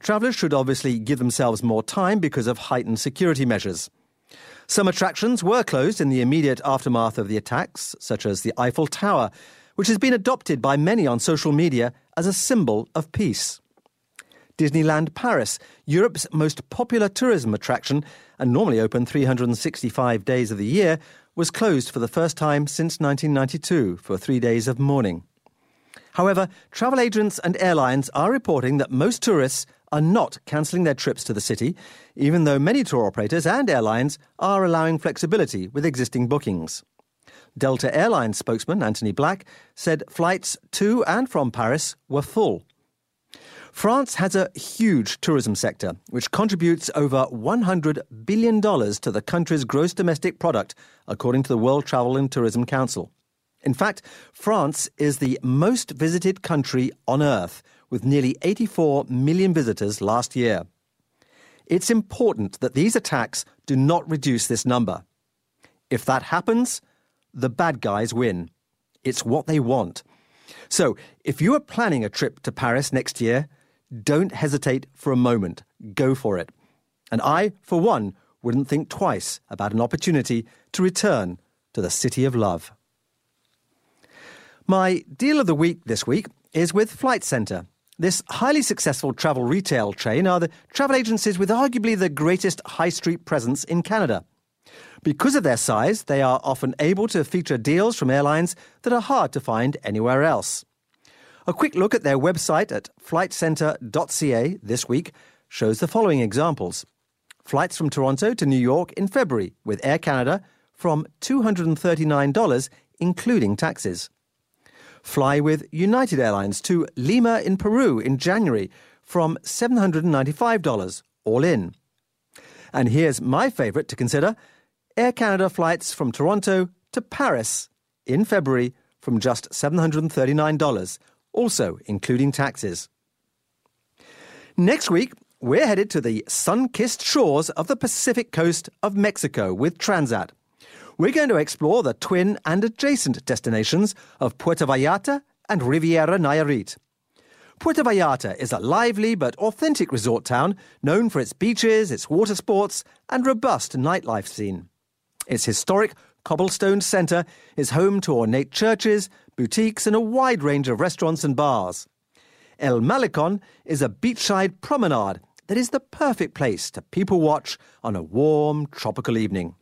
Travellers should obviously give themselves more time because of heightened security measures. Some attractions were closed in the immediate aftermath of the attacks, such as the Eiffel Tower, which has been adopted by many on social media as a symbol of peace. Disneyland Paris, Europe's most popular tourism attraction and normally open 365 days of the year, was closed for the first time since 1992 for three days of mourning. However, travel agents and airlines are reporting that most tourists are not cancelling their trips to the city, even though many tour operators and airlines are allowing flexibility with existing bookings. Delta Airlines spokesman Anthony Black said flights to and from Paris were full. France has a huge tourism sector, which contributes over $100 billion to the country's gross domestic product, according to the World Travel and Tourism Council. In fact, France is the most visited country on Earth, with nearly 84 million visitors last year. It's important that these attacks do not reduce this number. If that happens, the bad guys win. It's what they want. So, if you are planning a trip to Paris next year, don't hesitate for a moment. Go for it. And I, for one, wouldn't think twice about an opportunity to return to the City of Love. My deal of the week this week is with Flight Centre. This highly successful travel retail chain are the travel agencies with arguably the greatest high street presence in Canada. Because of their size, they are often able to feature deals from airlines that are hard to find anywhere else. A quick look at their website at flightcentre.ca this week shows the following examples. Flights from Toronto to New York in February with Air Canada from $239, including taxes. Fly with United Airlines to Lima in Peru in January from $795, all in. And here's my favourite to consider Air Canada flights from Toronto to Paris in February from just $739, also including taxes. Next week, we're headed to the sun kissed shores of the Pacific coast of Mexico with Transat. We're going to explore the twin and adjacent destinations of Puerto Vallarta and Riviera Nayarit. Puerto Vallarta is a lively but authentic resort town known for its beaches, its water sports, and robust nightlife scene. Its historic cobblestone centre is home to ornate churches, boutiques, and a wide range of restaurants and bars. El Malecon is a beachside promenade that is the perfect place to people watch on a warm tropical evening.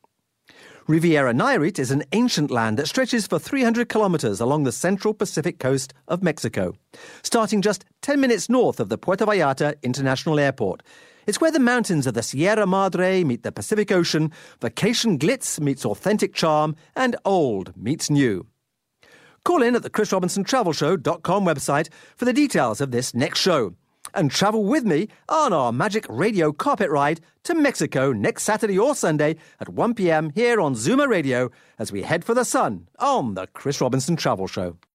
Riviera Nayarit is an ancient land that stretches for 300 kilometers along the central Pacific coast of Mexico, starting just 10 minutes north of the Puerto Vallarta International Airport. It's where the mountains of the Sierra Madre meet the Pacific Ocean, vacation glitz meets authentic charm, and old meets new. Call in at the Chris Robinson Travel Show.com website for the details of this next show and travel with me on our Magic Radio carpet ride to Mexico next Saturday or Sunday at 1 p.m. here on Zoomer Radio as we head for the sun on the Chris Robinson Travel Show.